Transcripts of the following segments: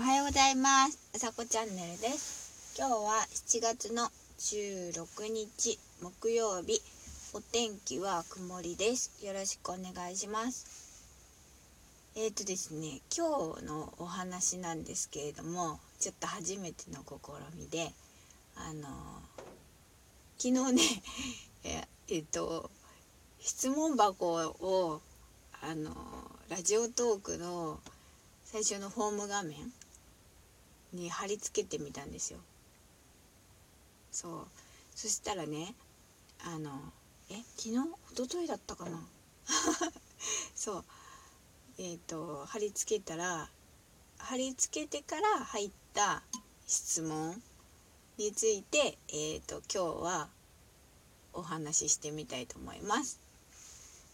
おはようございます。あさこチャンネルです。今日は7月の16日木曜日。お天気は曇りです。よろしくお願いします。えーとですね、今日のお話なんですけれども、ちょっと初めての試みで、あの昨日ね、ええっと質問箱をあのラジオトークの最初のホーム画面に貼り付けてみたんですよ。そう。そしたらねあのえ昨日？一昨日だったかな？そう。えっ、と貼り付けたら貼り付けてから入った質問についてえっ、と今日はお話ししてみたいと思います。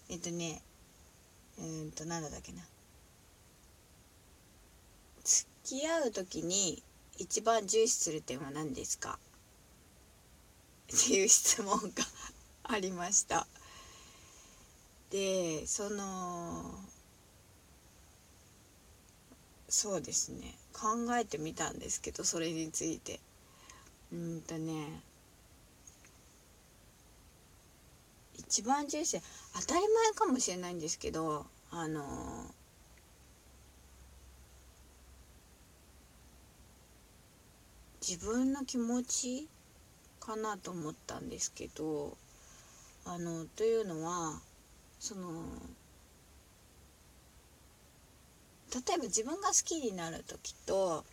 えっ、とねうんと何だっけな？付き合う時に一番重視する点は何ですか？っていう質問がありました。でそのそうですね。考えてみたんですけどそれについて。うんとね。一番重視当たり前かもしれないんですけどあの自分の気持ちかなと思ったんですけどあのというのはその例えば自分が好きになる時と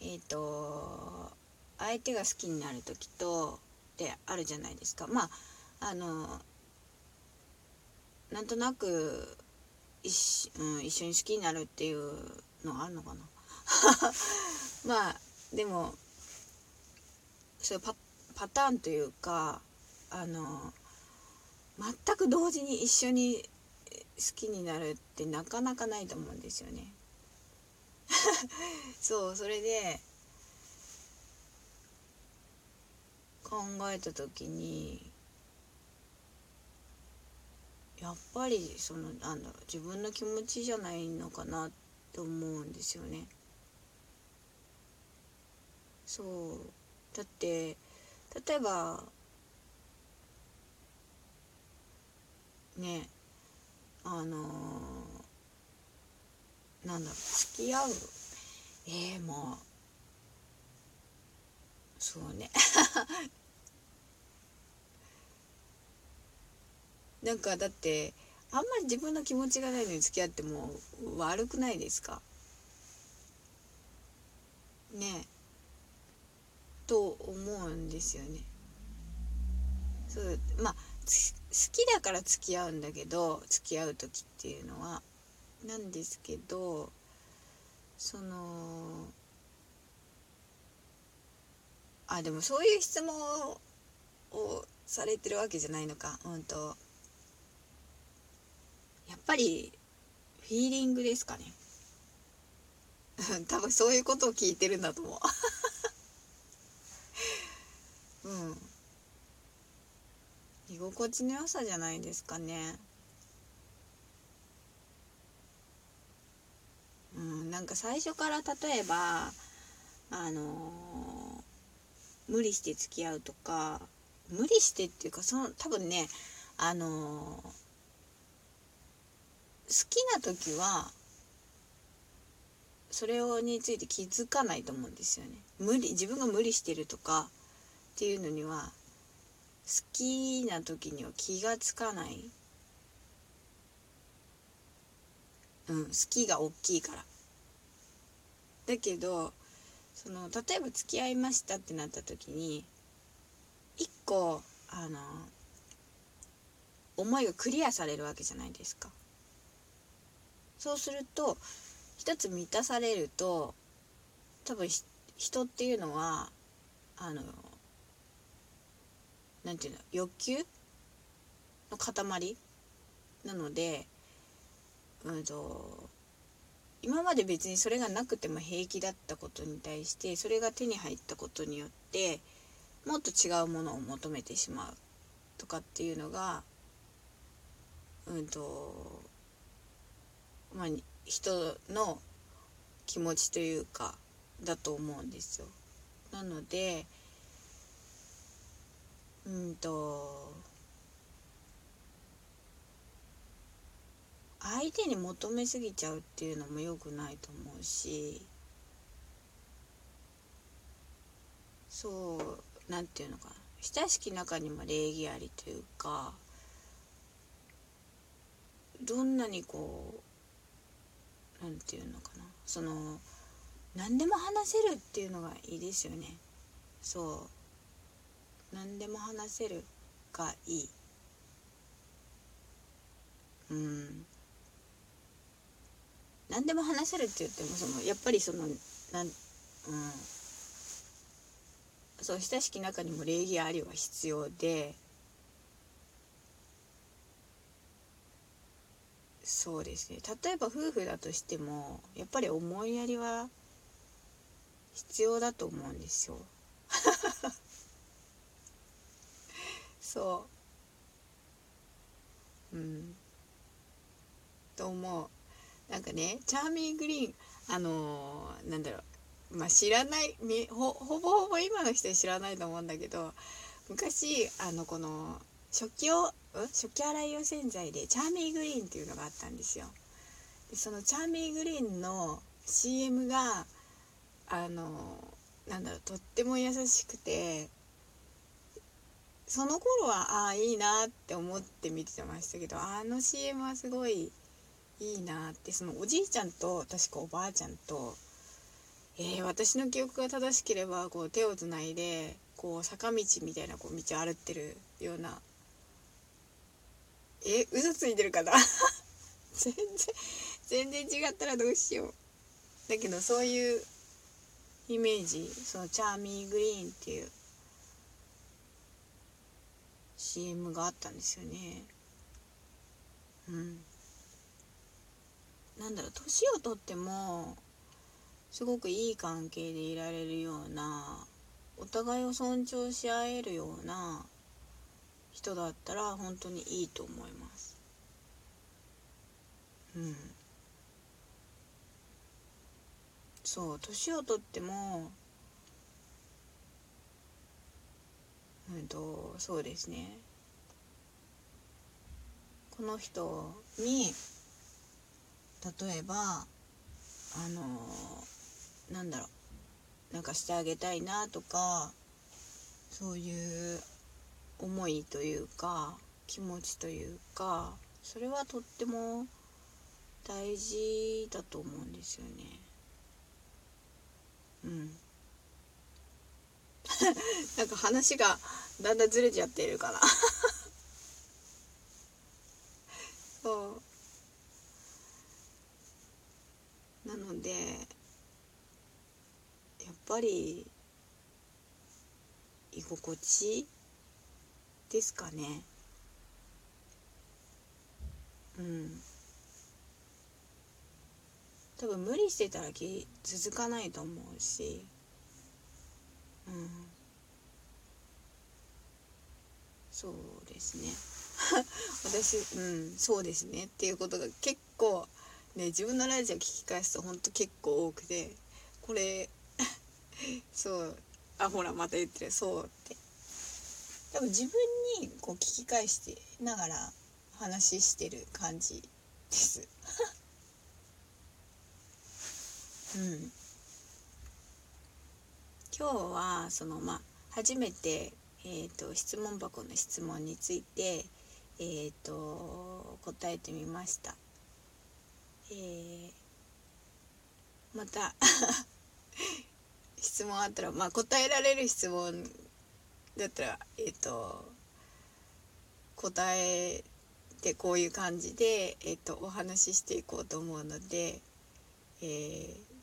えっ、と相手が好きになる時とであるじゃないですか。まああのなんとなく一,、うん、一緒に好きになるっていうのあるのかな。まあでもそういうパパターンというかあの全く同時に一緒に好きになるってなかなかないと思うんですよね。そうそれで考えた時にやっぱりそのなんだろう自分の気持ちじゃないのかなって思うんですよね。そうだって例えばねあのー、なんだろう付き合うえー、もうそうね。なんかだってあんまり自分の気持ちがないのに付き合っても悪くないですか？ね。えと思うんですよね。そうまあ好きだから付き合うんだけど付き合う時っていうのは。なんですけどそのあでもそういう質問をされてるわけじゃないのか。うんと。やっぱりフィーリングですかね。多分そういうことを聞いてるんだと思う。うん。居心地の良さじゃないですかね。うんなんか最初から例えばあのー、無理して付き合うとか無理してっていうかその多分ねあのー、好きな時はそれをについて気づかないと思うんですよね。無理自分が無理してるとかっていうのには好きな時には気がつかない。うん好きが大きいから。だけどその例えば付き合いましたってなった時に一個あの思いがクリアされるわけじゃないですか。そうすると一つ満たされると多分人っていうのはあのなんていうの欲求の塊なので、うんと、今まで別にそれがなくても平気だったことに対してそれが手に入ったことによってもっと違うものを求めてしまうとかっていうのがうんとまあ人の気持ちというかだと思うんですよ。なのでうんと相手に求めすぎちゃうっていうのも良くないと思うしそうなんていうのかな親しき中にも礼儀ありというかどんなにこうなんていうのかなその何でも話せるっていうのがいいですよね。そう。何でも話せるがいい。うん。何でも話せるって言ってもそのやっぱりそのなんうん。そう親しき中にも礼儀ありは必要で。そうですね。例えば夫婦だとしてもやっぱり思いやりは必要だと思うんですよ。そう。うん。と思う。なんかねチャーミーグリーンあのー、なんだろう。まあ知らないほほぼほぼ今の人知らないと思うんだけど昔あのこの食器を食器洗い用洗剤でチャーミーグリーンっていうのがあったんですよ。でそのチャーミーグリーンの CM があのなんだろうとっても優しくてその頃はああいいなって思って見てましたけどあの CM はすごいいいなってそのおじいちゃんと確かおばあちゃんと、えー、私の記憶が正しければこう手をつないでこう坂道みたいなこう道を歩ってるようなえ嘘ついてるかな？全然全然違ったらどうしよう。だけどそういうイメージそのチャーミーグリーンっていう CM があったんですよね。うん。なんだろう年をとってもすごくいい関係でいられるようなお互いを尊重し合えるような人だったら本当にいいと思います。うん。そう年をとってもうんとそうですね。この人に例えばあのなんだろうなんかしてあげたいなとかそういう思いというか気持ちというかそれはとっても大事だと思うんですよね。うん。なんか話がだんだんずれちゃってるから。そう。なのでやっぱり居心地ですかね。うん。多分無理してたらき続かないと思うし。うん。そうですね。私うんそうですね。っていうことが結構ね自分のラジオ聞き返すとほんと結構多くてこれ そうあほらまた言ってる。そうって。多分自分にこう聞き返してながら話してる感じです。うん。今日はそのまあ初めて、えーと、質問箱の質問について、えーと、答えてみました。えー、また 質問あったら、まあ、答えられる質問だったら、えっ、ー、と答えてこういう感じで、えーと、お話ししていこうと思うので、えー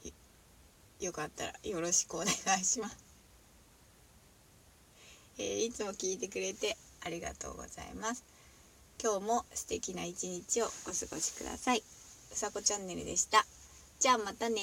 よかったらよろしくお願いします。えー、いつも聞いてくれてありがとうございます。今日も素敵な一日をお過ごしください。うさこチャンネルでした。じゃあまたね